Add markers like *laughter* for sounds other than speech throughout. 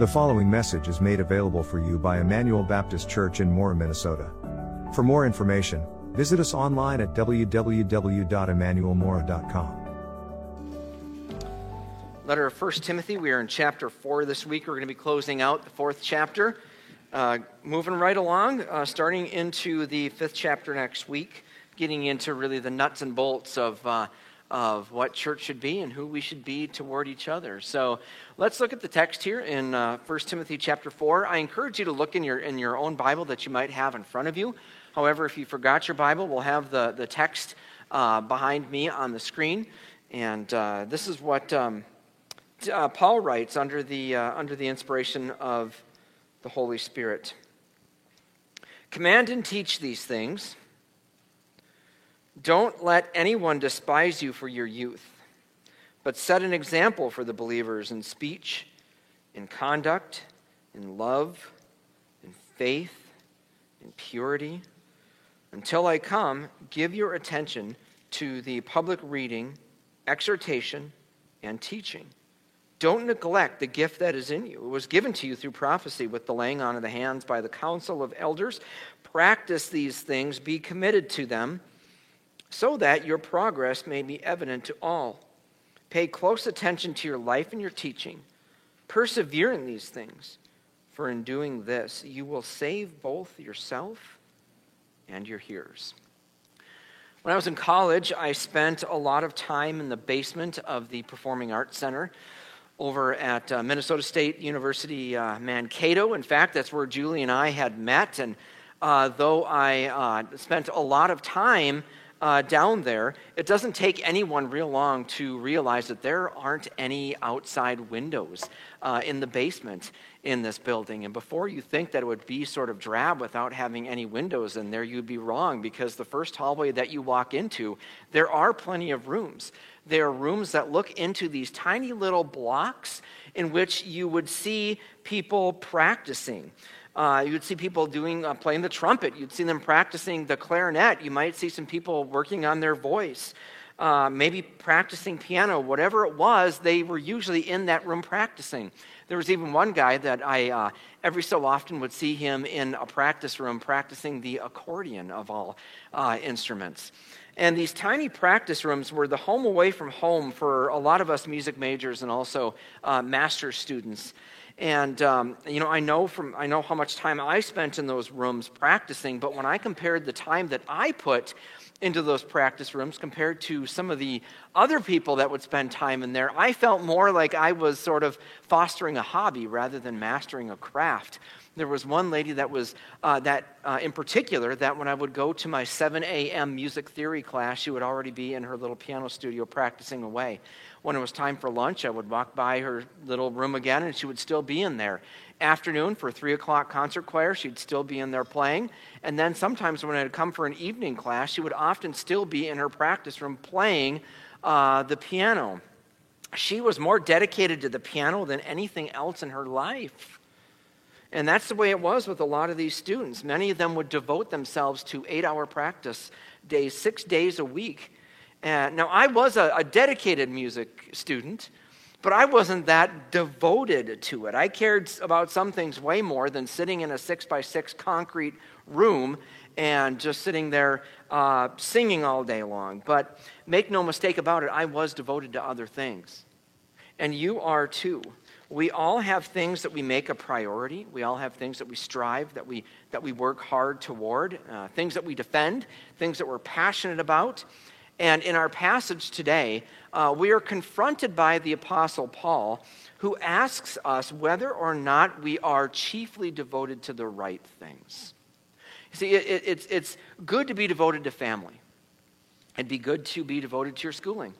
The following message is made available for you by Emmanuel Baptist Church in Mora, Minnesota. For more information, visit us online at www.emmanuelmora.com. Letter of 1 Timothy, we are in chapter 4 this week. We're going to be closing out the fourth chapter. Uh, moving right along, uh, starting into the fifth chapter next week, getting into really the nuts and bolts of. Uh, of what church should be and who we should be toward each other. So let's look at the text here in uh, 1 Timothy chapter 4. I encourage you to look in your, in your own Bible that you might have in front of you. However, if you forgot your Bible, we'll have the, the text uh, behind me on the screen. And uh, this is what um, uh, Paul writes under the, uh, under the inspiration of the Holy Spirit. Command and teach these things. Don't let anyone despise you for your youth, but set an example for the believers in speech, in conduct, in love, in faith, in purity. Until I come, give your attention to the public reading, exhortation, and teaching. Don't neglect the gift that is in you. It was given to you through prophecy with the laying on of the hands by the council of elders. Practice these things, be committed to them so that your progress may be evident to all. Pay close attention to your life and your teaching. Persevere in these things, for in doing this, you will save both yourself and your hearers. When I was in college, I spent a lot of time in the basement of the Performing Arts Center over at uh, Minnesota State University uh, Mankato. In fact, that's where Julie and I had met. And uh, though I uh, spent a lot of time uh, down there, it doesn't take anyone real long to realize that there aren't any outside windows uh, in the basement in this building. And before you think that it would be sort of drab without having any windows in there, you'd be wrong because the first hallway that you walk into, there are plenty of rooms. There are rooms that look into these tiny little blocks in which you would see people practicing. Uh, you'd see people doing uh, playing the trumpet. You'd see them practicing the clarinet. You might see some people working on their voice, uh, maybe practicing piano. Whatever it was, they were usually in that room practicing. There was even one guy that I uh, every so often would see him in a practice room practicing the accordion of all uh, instruments. And these tiny practice rooms were the home away from home for a lot of us music majors and also uh, master's students. And um, you know, I know from I know how much time I spent in those rooms practicing, but when I compared the time that I put into those practice rooms compared to some of the other people that would spend time in there, I felt more like I was sort of fostering a hobby rather than mastering a craft. There was one lady that was, uh, that uh, in particular, that when I would go to my 7 a.m. music theory class, she would already be in her little piano studio practicing away. When it was time for lunch, I would walk by her little room again, and she would still be in there. Afternoon for three o'clock concert choir, she'd still be in there playing. And then sometimes when I'd come for an evening class, she would often still be in her practice room playing uh, the piano. She was more dedicated to the piano than anything else in her life. And that's the way it was with a lot of these students. Many of them would devote themselves to eight hour practice days, six days a week. And now, I was a, a dedicated music student, but I wasn't that devoted to it. I cared about some things way more than sitting in a six by six concrete room and just sitting there uh, singing all day long. But make no mistake about it, I was devoted to other things. And you are too. We all have things that we make a priority. We all have things that we strive, that we, that we work hard toward, uh, things that we defend, things that we're passionate about. And in our passage today, uh, we are confronted by the Apostle Paul, who asks us whether or not we are chiefly devoted to the right things. You see, it, it, it's, it's good to be devoted to family, it'd be good to be devoted to your schooling.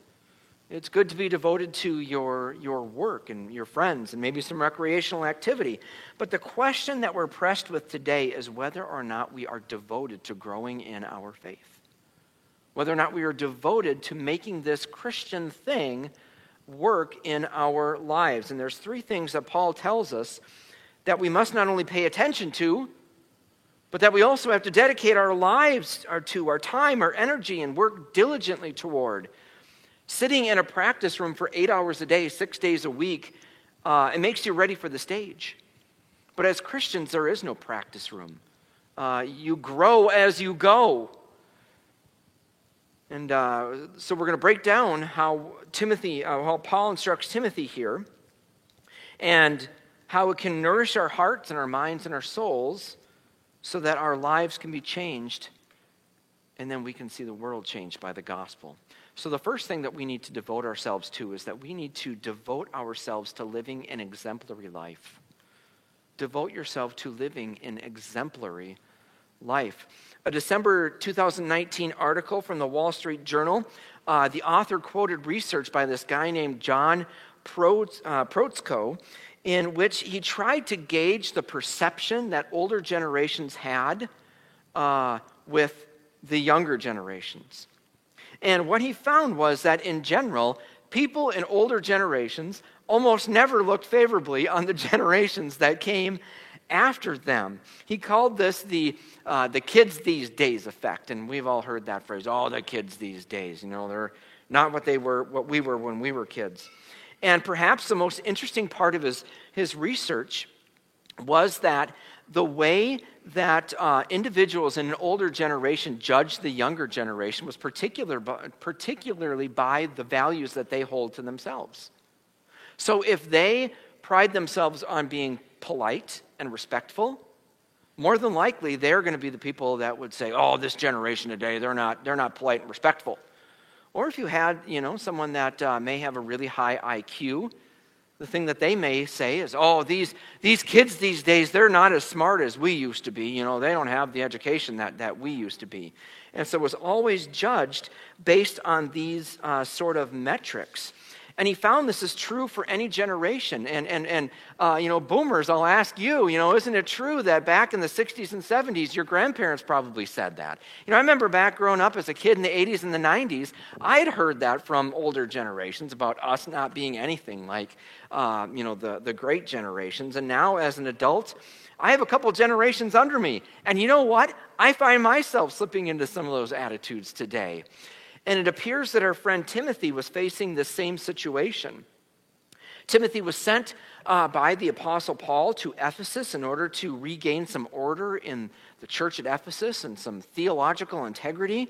It's good to be devoted to your, your work and your friends and maybe some recreational activity. But the question that we're pressed with today is whether or not we are devoted to growing in our faith whether or not we are devoted to making this Christian thing work in our lives. And there's three things that Paul tells us that we must not only pay attention to, but that we also have to dedicate our lives to, our time, our energy, and work diligently toward. Sitting in a practice room for eight hours a day, six days a week, Uh, it makes you ready for the stage. But as Christians, there is no practice room. Uh, you grow as you go. And uh, so we're going to break down how Timothy, uh, how Paul instructs Timothy here, and how it can nourish our hearts and our minds and our souls so that our lives can be changed and then we can see the world changed by the gospel. So, the first thing that we need to devote ourselves to is that we need to devote ourselves to living an exemplary life. Devote yourself to living an exemplary life. A December 2019 article from the Wall Street Journal, uh, the author quoted research by this guy named John Protzko, uh, in which he tried to gauge the perception that older generations had uh, with the younger generations. And what he found was that in general, people in older generations almost never looked favorably on the *laughs* generations that came after them. He called this the, uh, the kids these days effect, and we've all heard that phrase, oh, the kids these days. You know, they're not what they were, what we were when we were kids. And perhaps the most interesting part of his, his research was that the way that uh, individuals in an older generation judged the younger generation was particular, particularly by the values that they hold to themselves. So if they pride themselves on being polite and respectful, more than likely they're going to be the people that would say, "Oh, this generation today, they're not they're not polite and respectful." Or if you had, you know, someone that uh, may have a really high IQ, the thing that they may say is, "Oh, these these kids these days, they're not as smart as we used to be. You know, they don't have the education that that we used to be." And so it was always judged based on these uh, sort of metrics. And he found this is true for any generation. And, and, and uh, you know, boomers, I'll ask you, you know, isn't it true that back in the 60s and 70s, your grandparents probably said that? You know, I remember back growing up as a kid in the 80s and the 90s, I had heard that from older generations about us not being anything like, uh, you know, the, the great generations. And now as an adult, I have a couple generations under me. And you know what? I find myself slipping into some of those attitudes today. And it appears that our friend Timothy was facing the same situation. Timothy was sent uh, by the Apostle Paul to Ephesus in order to regain some order in the church at Ephesus and some theological integrity.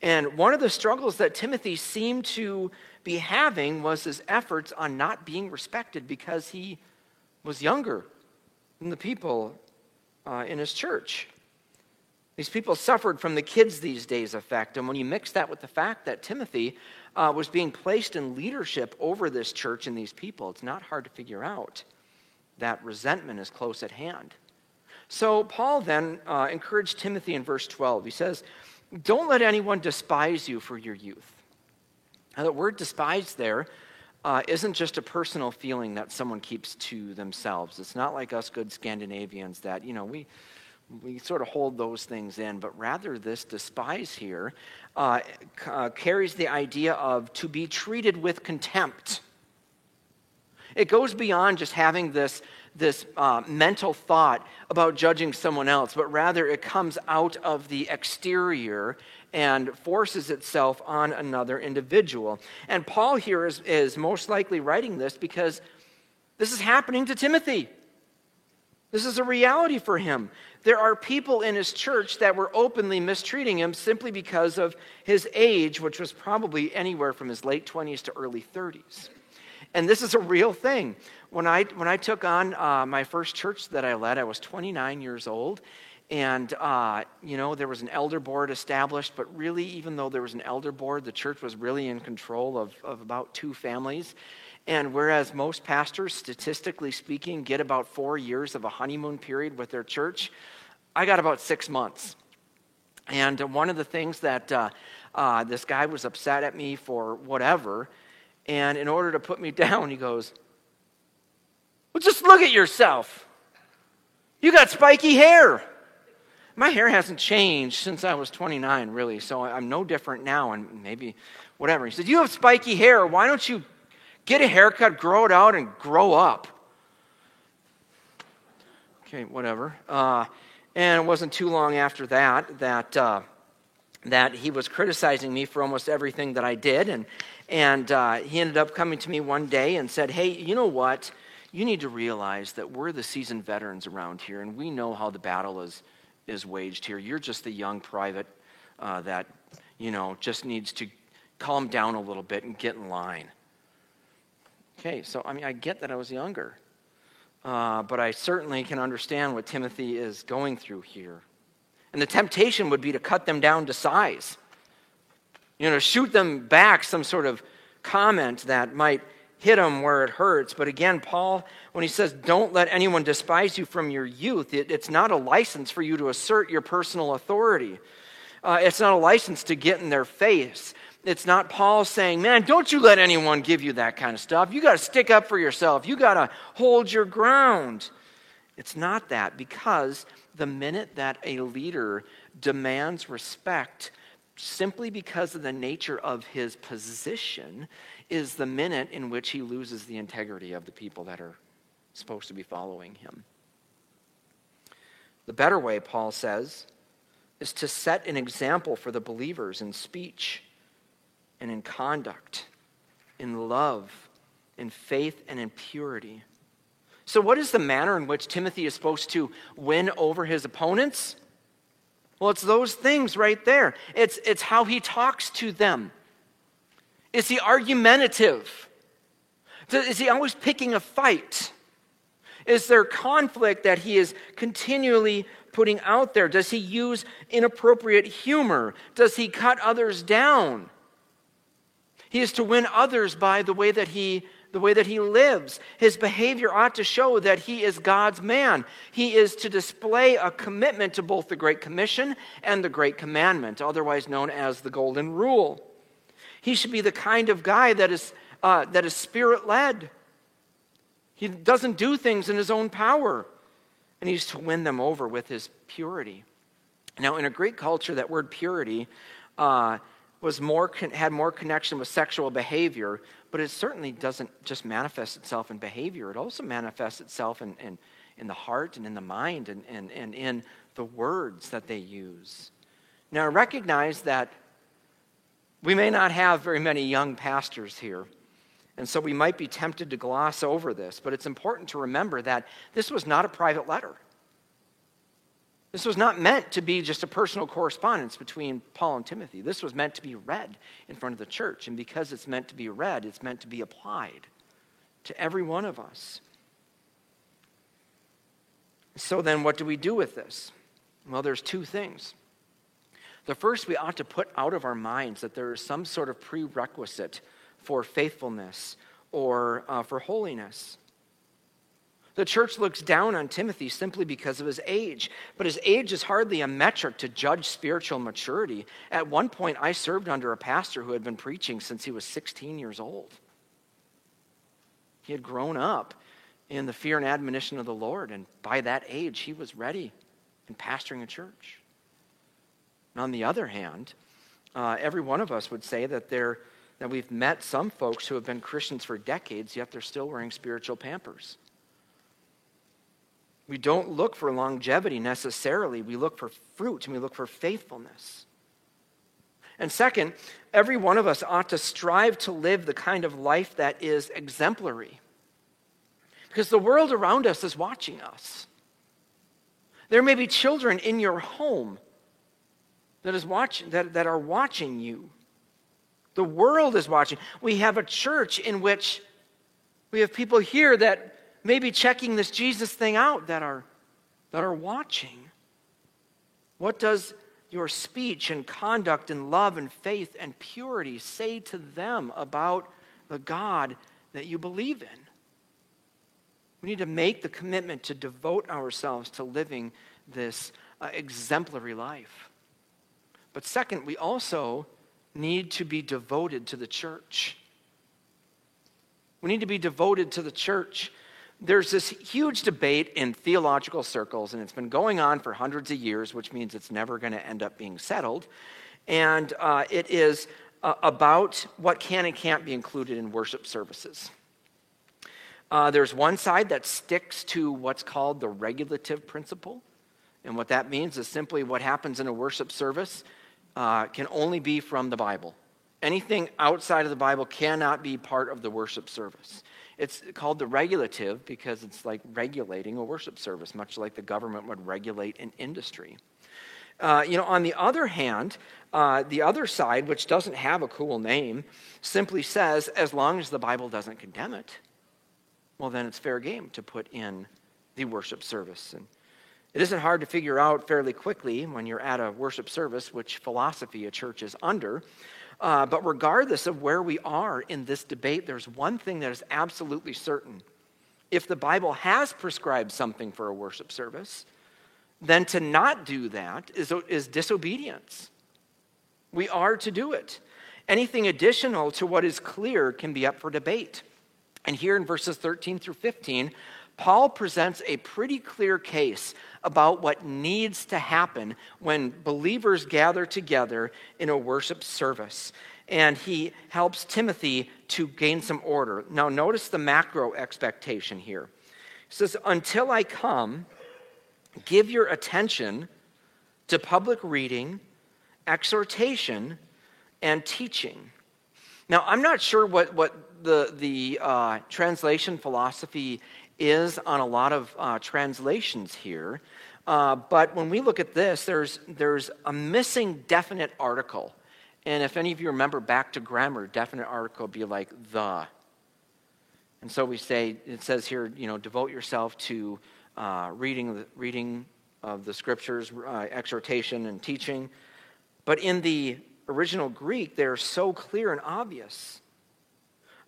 And one of the struggles that Timothy seemed to be having was his efforts on not being respected because he was younger than the people uh, in his church. These people suffered from the kids these days effect. And when you mix that with the fact that Timothy uh, was being placed in leadership over this church and these people, it's not hard to figure out that resentment is close at hand. So Paul then uh, encouraged Timothy in verse 12. He says, Don't let anyone despise you for your youth. Now, the word despise there uh, not just a personal feeling that someone keeps to themselves. It's not like us good Scandinavians that, you know, we we sort of hold those things in, but rather this despise here uh, uh, carries the idea of to be treated with contempt. It goes beyond just having this, this uh, mental thought about judging someone else, but rather it comes out of the exterior and forces itself on another individual. And Paul here is, is most likely writing this because this is happening to Timothy. This is a reality for him. There are people in his church that were openly mistreating him simply because of his age, which was probably anywhere from his late 20s to early 30s. And this is a real thing. When I, when I took on uh, my first church that I led, I was 29 years old. And, uh, you know, there was an elder board established, but really, even though there was an elder board, the church was really in control of, of about two families. And whereas most pastors, statistically speaking, get about four years of a honeymoon period with their church, I got about six months. And one of the things that uh, uh, this guy was upset at me for whatever, and in order to put me *laughs* down, he goes, Well, just look at yourself. You got spiky hair. My hair hasn't changed since I was 29, really, so I'm no different now, and maybe whatever. He said, You have spiky hair. Why don't you Get a haircut, grow it out, and grow up. Okay, whatever. Uh, and it wasn't too long after that that, uh, that he was criticizing me for almost everything that I did. And, and uh, he ended up coming to me one day and said, Hey, you know what? you need to realize that we're the seasoned veterans around here, and we know how the battle is, is waged here. You're just the young private uh, that, you know, just needs to calm down a little bit and get in line. Okay, so I mean, I get that I was younger, uh, but I certainly can understand what Timothy is going through here. And the temptation would be to cut them down to size, you know, shoot them back some sort of comment that might hit them where it hurts. But again, Paul, when he says, don't let anyone despise you from your youth, it, it's not a license for you to assert your personal authority. Uh, it's not a license to get in their face. It's not Paul saying, man, don't you let anyone give you that kind of stuff. You got to stick up for yourself. You got to hold your ground. It's not that because the minute that a leader demands respect simply because of the nature of his position is the minute in which he loses the integrity of the people that are supposed to be following him. The better way, Paul says, is to set an example for the believers in speech and in conduct, in love, in faith, and in purity. So, what is the manner in which Timothy is supposed to win over his opponents? Well, it's those things right there. It's, it's how he talks to them. Is he argumentative? Is he always picking a fight? Is there conflict that he is continually putting out there? Does he use inappropriate humor? Does he cut others down? He is to win others by the way that he the way that he lives. His behavior ought to show that he is God's man. He is to display a commitment to both the Great Commission and the Great Commandment, otherwise known as the Golden Rule. He should be the kind of guy that is, uh, that is spirit led. He doesn't do things in his own power, and he's to win them over with his purity. Now, in a Greek culture, that word purity uh, was more, had more connection with sexual behavior, but it certainly doesn't just manifest itself in behavior. It also manifests itself in, in, in the heart and in the mind and, and, and in the words that they use. Now, recognize that we may not have very many young pastors here, and so we might be tempted to gloss over this, but it's important to remember that this was not a private letter. This was not meant to be just a personal correspondence between Paul and Timothy. This was meant to be read in front of the church. And because it's meant to be read, it's meant to be applied to every one of us. So then, what do we do with this? Well, there's two things. The first, we ought to put out of our minds that there is some sort of prerequisite for faithfulness or uh, for holiness. The church looks down on Timothy simply because of his age, but his age is hardly a metric to judge spiritual maturity. At one point, I served under a pastor who had been preaching since he was 16 years old. He had grown up in the fear and admonition of the Lord, and by that age, he was ready in pastoring a church. And on the other hand, uh, every one of us would say that, there, that we've met some folks who have been Christians for decades, yet they're still wearing spiritual pampers. We don't look for longevity necessarily. We look for fruit and we look for faithfulness. And second, every one of us ought to strive to live the kind of life that is exemplary. Because the world around us is watching us. There may be children in your home that, is watch, that, that are watching you. The world is watching. We have a church in which we have people here that maybe checking this Jesus thing out that are, that are watching. What does your speech and conduct and love and faith and purity say to them about the God that you believe in? We need to make the commitment to devote ourselves to living this uh, exemplary life. But second, we also need to be devoted to the church. We need to be devoted to the church there's this huge debate in theological circles, and it's been going on for hundreds of years, which means it's never going to end up being settled. And uh, it is uh, about what can and can't be included in worship services. Uh, there's one side that sticks to what's called the regulative principle. And what that means is simply what happens in a worship service uh, can only be from the Bible. Anything outside of the Bible cannot be part of the worship service. It's called the regulative because it's like regulating a worship service, much like the government would regulate an industry. Uh, you know, on the other hand, uh, the other side, which doesn't have a cool name, simply says as long as the Bible doesn't condemn it, well, then it's fair game to put in the worship service. And it isn't hard to figure out fairly quickly when you're at a worship service which philosophy a church is under. Uh, but regardless of where we are in this debate, there's one thing that is absolutely certain. If the Bible has prescribed something for a worship service, then to not do that is, is disobedience. We are to do it. Anything additional to what is clear can be up for debate. And here in verses 13 through 15, Paul presents a pretty clear case about what needs to happen when believers gather together in a worship service. And he helps Timothy to gain some order. Now, notice the macro expectation here. He says, Until I come, give your attention to public reading, exhortation, and teaching. Now, I'm not sure what, what the, the uh, translation philosophy is on a lot of uh, translations here. Uh, but when we look at this, there's, there's a missing definite article. And if any of you remember back to grammar, definite article would be like the. And so we say, it says here, you know, devote yourself to uh, reading, reading of the scriptures, uh, exhortation, and teaching. But in the original Greek, they're so clear and obvious.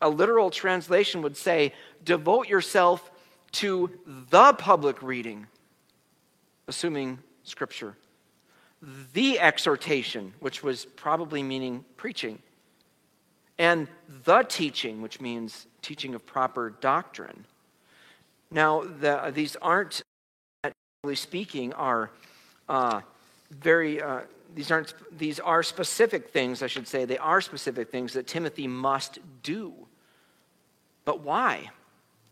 A literal translation would say, devote yourself to the public reading, assuming scripture, the exhortation, which was probably meaning preaching, and the teaching, which means teaching of proper doctrine. Now, the, these aren't, generally speaking, are uh, very. Uh, these aren't. These are specific things, I should say. They are specific things that Timothy must do. But why?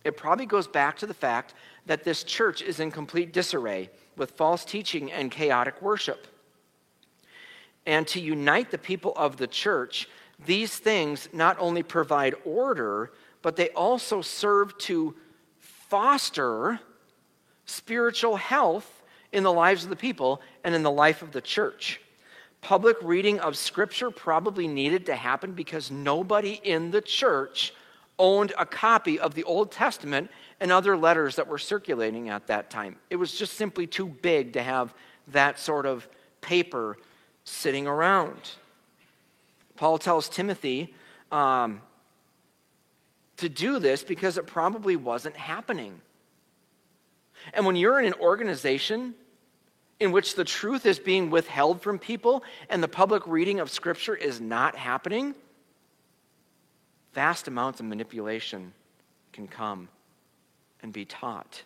It probably goes back to the fact that this church is in complete disarray with false teaching and chaotic worship. And to unite the people of the church, these things not only provide order, but they also serve to foster spiritual health in the lives of the people and in the life of the church. Public reading of Scripture probably needed to happen because nobody in the church owned a copy of the Old Testament and other letters that were circulating at that time. It was just simply too big to have that sort of paper sitting around. Paul tells Timothy um, to do this because it probably wasn't happening. And when you're in an organization in which the truth is being withheld from people and the public reading of Scripture is not happening, vast amounts of manipulation can come and be taught.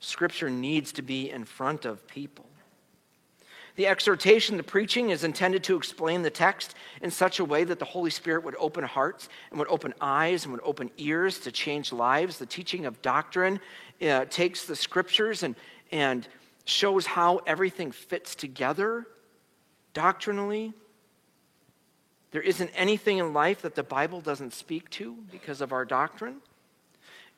Scripture needs to be in front of people. The exhortation, the preaching, is intended to explain the text in such a way that the Holy Spirit would open hearts and would open eyes and would open ears to change lives. The teaching of doctrine uh, takes the scriptures and, and shows how everything fits together doctrinally. There isn't anything in life that the Bible doesn't speak to because of our doctrine.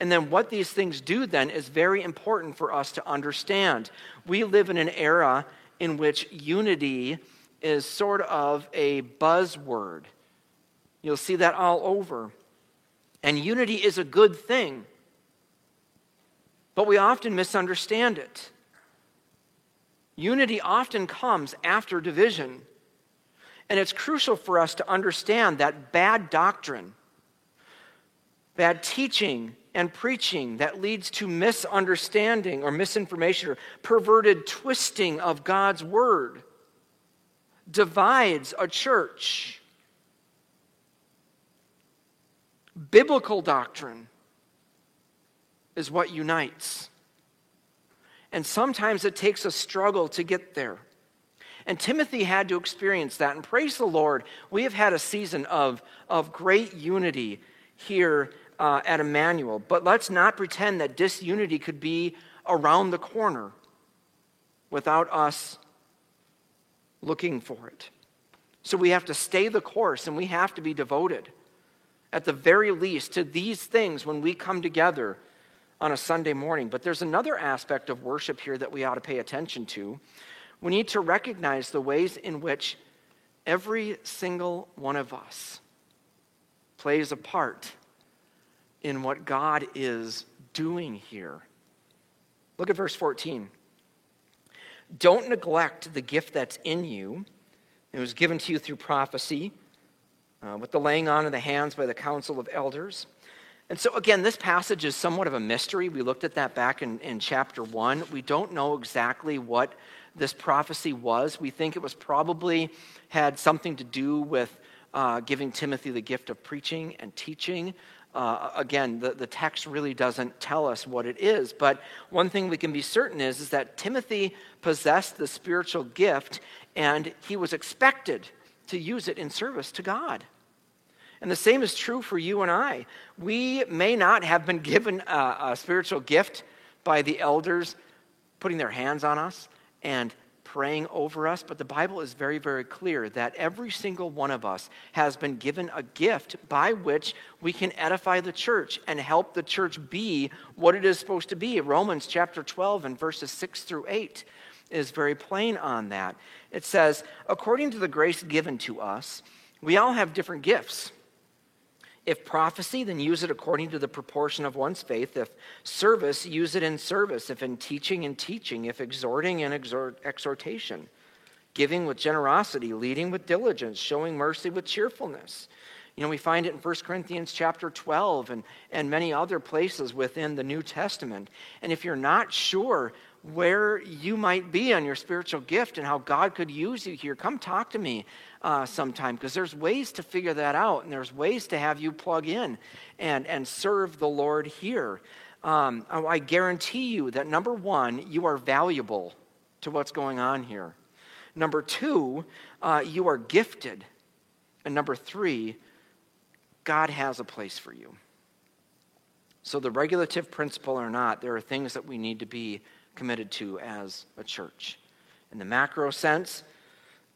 And then what these things do then is very important for us to understand. We live in an era in which unity is sort of a buzzword. You'll see that all over. And unity is a good thing. But we often misunderstand it. Unity often comes after division. And it's crucial for us to understand that bad doctrine, bad teaching, and preaching that leads to misunderstanding or misinformation or perverted twisting of God's word divides a church. Biblical doctrine is what unites. And sometimes it takes a struggle to get there. And Timothy had to experience that. And praise the Lord, we have had a season of, of great unity here uh, at Emmanuel. But let's not pretend that disunity could be around the corner without us looking for it. So we have to stay the course and we have to be devoted. at the very least, to these things when we come together on a Sunday morning. But there's another aspect of worship here that we ought to pay attention to. We need to recognize the ways in which every single one of us plays a part in what God is doing here. Look at verse 14. Don't neglect the gift that's in you. It was given to you through prophecy, uh, with the laying on of the hands by the council of elders. And so, again, this passage is somewhat of a mystery. We looked at that back in, in chapter one. We don't know exactly what this prophecy was. We think it was probably had something to do with uh, giving Timothy the gift of preaching and teaching. Uh, again, the, the text really doesn't tell us what it is, but one thing we can be certain is, is that Timothy possessed the spiritual gift and he was expected to use it in service to God. And the same is true for you and I. We may not have been given a, a spiritual gift by the elders putting their hands on us and praying over us, but the Bible is very, very clear that every single one of us has been given a gift by which we can edify the church and help the church be what it is supposed to be. Romans chapter 12 and verses 6 through 8 is very plain on that. It says, according to the grace given to us, we all have different gifts. If prophecy, then use it according to the proportion of one's faith. If service, use it in service. If in teaching, in teaching. If exhorting, in exhort, exhortation. Giving with generosity, leading with diligence, showing mercy with cheerfulness. You know, we find it in 1 Corinthians chapter 12 and, and many other places within the New Testament. And if you're not sure where you might be on your spiritual gift and how God could use you here, come talk to me uh, sometime because there's ways to figure that out and there's ways to have you plug in and, and serve the Lord here. Um, I guarantee you that number one, you are valuable to what's going on here. Number two, uh, you are gifted. And number three, God has a place for you. So, the regulative principle or not, there are things that we need to be committed to as a church. In the macro sense,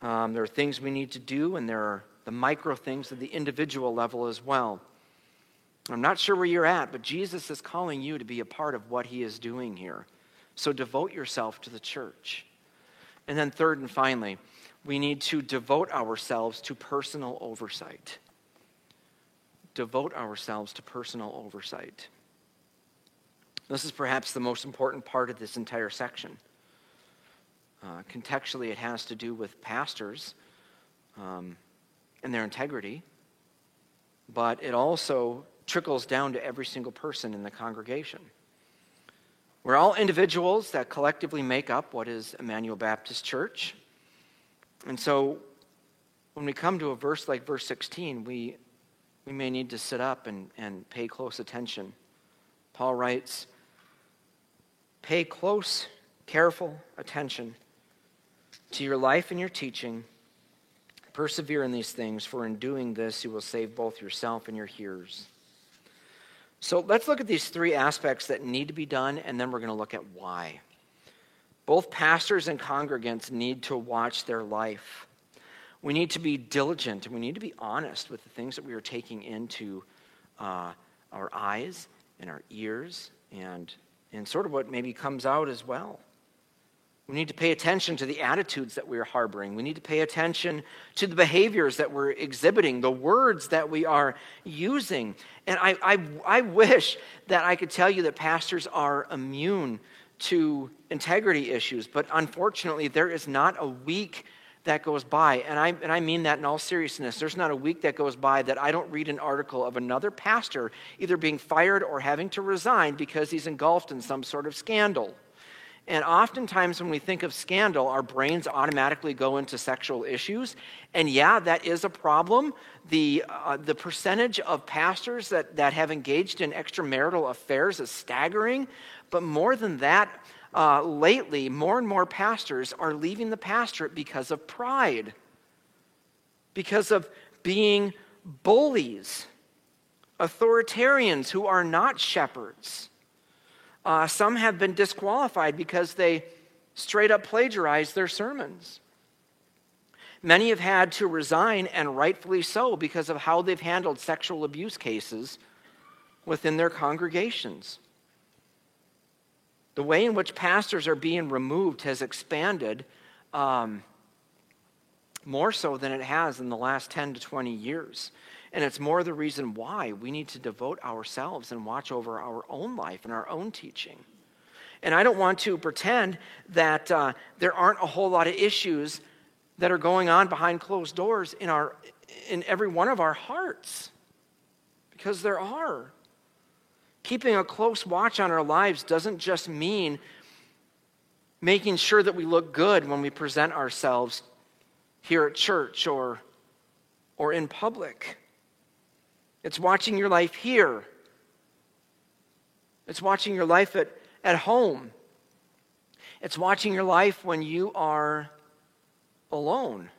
um, there are things we need to do, and there are the micro things at the individual level as well. I'm not sure where you're at, but Jesus is calling you to be a part of what he is doing here. So devote yourself to the church. And then, third and finally, we need to devote ourselves to personal oversight. Devote ourselves to personal oversight. This is perhaps the most important part of this entire section. Uh, contextually, it has to do with pastors um, and their integrity, but it also trickles down to every single person in the congregation. We're all individuals that collectively make up what is Emmanuel Baptist Church. And so when we come to a verse like verse 16, we, we may need to sit up and, and pay close attention. Paul writes, Pay close, careful attention to your life and your teaching. Persevere in these things, for in doing this, you will save both yourself and your hearers. So let's look at these three aspects that need to be done, and then we're going to look at why. Both pastors and congregants need to watch their life. We need to be diligent and we need to be honest with the things that we are taking into uh, our eyes and our ears and, and sort of what maybe comes out as well. We need to pay attention to the attitudes that we are harboring. We need to pay attention to the behaviors that we're exhibiting, the words that we are using. And I, I, I wish that I could tell you that pastors are immune to integrity issues, but unfortunately, there is not a week that goes by, and I, and I mean that in all seriousness. There's not a week that goes by that I don't read an article of another pastor either being fired or having to resign because he's engulfed in some sort of scandal. And oftentimes, when we think of scandal, our brains automatically go into sexual issues. And yeah, that is a problem. The, uh, the percentage of pastors that, that have engaged in extramarital affairs is staggering. But more than that, uh, lately, more and more pastors are leaving the pastorate because of pride, because of being bullies, authoritarians who are not shepherds. Uh, some have been disqualified because they straight up plagiarized their sermons. Many have had to resign, and rightfully so, because of how they've handled sexual abuse cases within their congregations. The way in which pastors are being removed has expanded um, more so than it has in the last 10 to 20 years. And it's more the reason why we need to devote ourselves and watch over our own life and our own teaching. And I don't want to pretend that uh, there aren't a whole lot of issues that are going on behind closed doors in, our, in every one of our hearts, because there are. Keeping a close watch on our lives doesn't just mean making sure that we look good when we present ourselves here at church or, or in public. It's watching your life here. It's watching your life at, at home. It's watching your life when you are alone.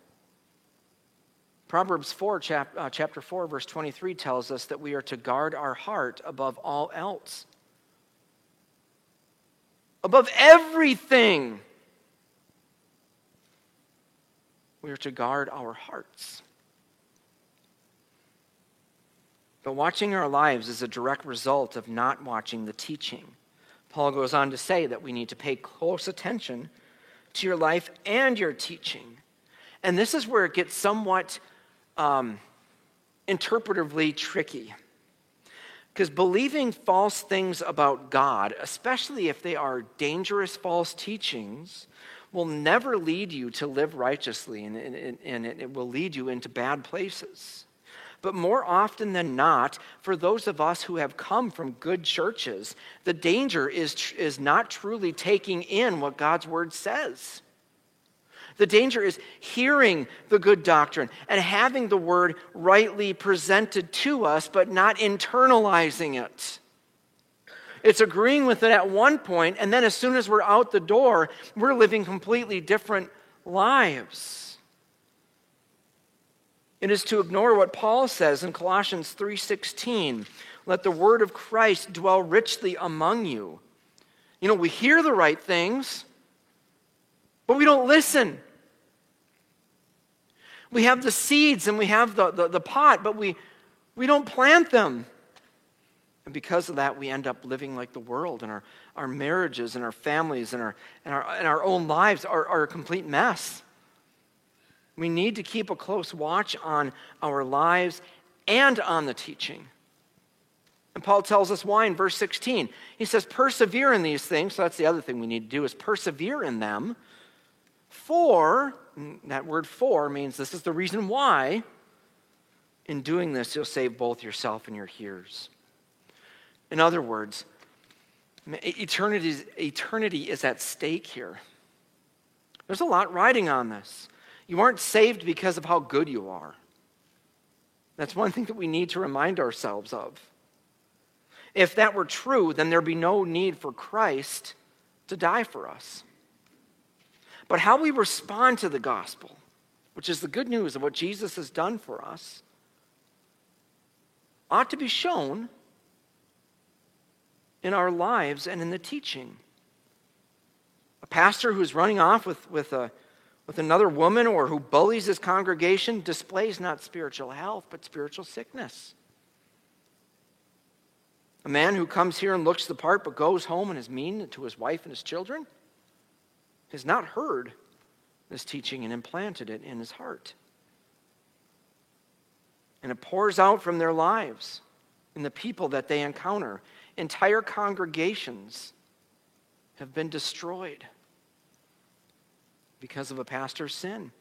Proverbs 4, chap, uh, chapter 4, verse 23 tells us that we are to guard our heart above all else. Above everything, we are to guard our hearts. But watching our lives is a direct result of not watching the teaching. Paul goes on to say that we need to pay close attention to your life and your teaching. And this is where it gets somewhat um, interpretively tricky. Because believing false things about God, especially if they are dangerous false teachings, will never lead you to live righteously and, and, and it will lead you into bad places. But more often than not, for those of us who have come from good churches, the danger is, is not truly taking in what God's word says. The danger is hearing the good doctrine and having the word rightly presented to us, but not internalizing it. It's agreeing with it at one point, and then as soon as we're out the door, we're living completely different lives. It is to ignore what Paul says in Colossians 3:16, "Let the word of Christ dwell richly among you." You know, we hear the right things, but we don't listen. We have the seeds and we have the, the, the, pot, but we, we don't plant them. And because of that, we end up living like the world, and our, our marriages and our families and our, and our, and our own lives are, are a complete mess. We need to keep a close watch on our lives and on the teaching. And Paul tells us why in verse 16. He says, Persevere in these things. So that's the other thing we need to do is persevere in them. For that word for means this is the reason why. In doing this, you'll save both yourself and your hearers. In other words, eternity, eternity is at stake here. There's a lot riding on this. You aren't saved because of how good you are. That's one thing that we need to remind ourselves of. If that were true, then there'd be no need for Christ to die for us. But how we respond to the gospel, which is the good news of what Jesus has done for us, ought to be shown in our lives and in the teaching. A pastor who's running off with, with, a, with another woman or who bullies his congregation displays not spiritual health, but spiritual sickness. A man who comes here and looks the part but goes home and is mean to his wife and his children has not heard this teaching and implanted it in his heart. And it pours out from their lives and the people that they encounter. Entire congregations have been destroyed because of a pastor's sin.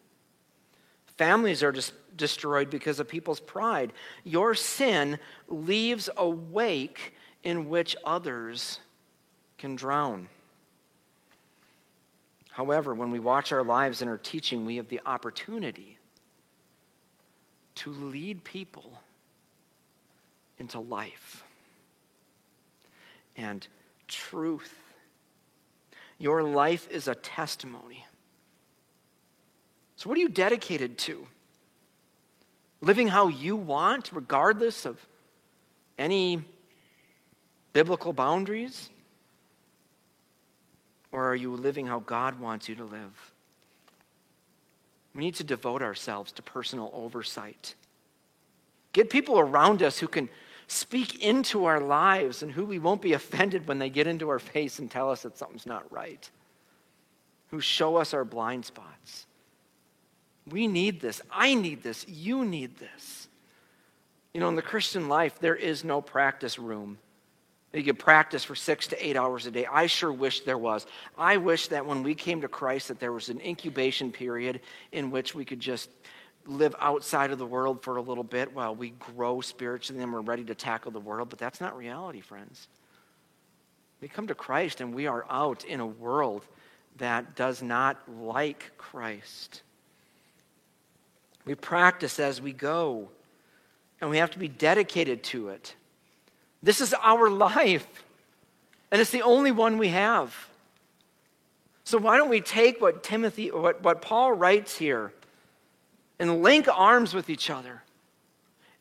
Families are destroyed because of people's pride. Your sin leaves a wake in which others can drown. However, when we watch our lives and our teaching, we have the opportunity to lead people into life and truth. Your life is a testimony. So, what are you dedicated to? Living how you want, regardless of any biblical boundaries? Or are you living how God wants you to live? We need to devote ourselves to personal oversight. Get people around us who can speak into our lives and who we won't be offended when they get into our face and tell us that something's not right, who show us our blind spots. We need this. I need this. You need this. You know, in the Christian life, there is no practice room. You can practice for six to eight hours a day. I sure wish there was. I wish that when we came to Christ that there was an incubation period in which we could just live outside of the world for a little bit while we grow spiritually and we're ready to tackle the world. But that's not reality, friends. We come to Christ and we are out in a world that does not like Christ. We practice as we go, and we have to be dedicated to it. This is our life, and it's the only one we have. So, why don't we take what Timothy, what, what Paul writes here, and link arms with each other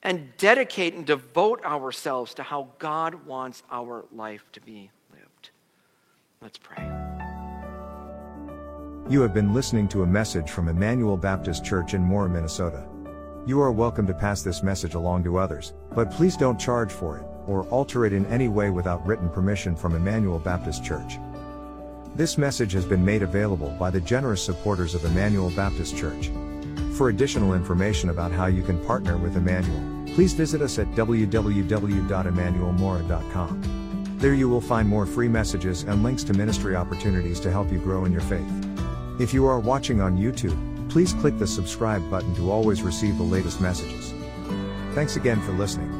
and dedicate and devote ourselves to how God wants our life to be lived? Let's pray. You have been listening to a message from Emmanuel Baptist Church in Mora, Minnesota. You are welcome to pass this message along to others, but please don't charge for it or alter it in any way without written permission from Emmanuel Baptist Church. This message has been made available by the generous supporters of Emmanuel Baptist Church. For additional information about how you can partner with Emmanuel, please visit us at www.emmanuelmora.com. There you will find more free messages and links to ministry opportunities to help you grow in your faith. If you are watching on YouTube, please click the subscribe button to always receive the latest messages. Thanks again for listening.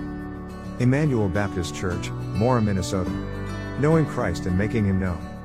Emmanuel Baptist Church, Mora, Minnesota. Knowing Christ and making Him known.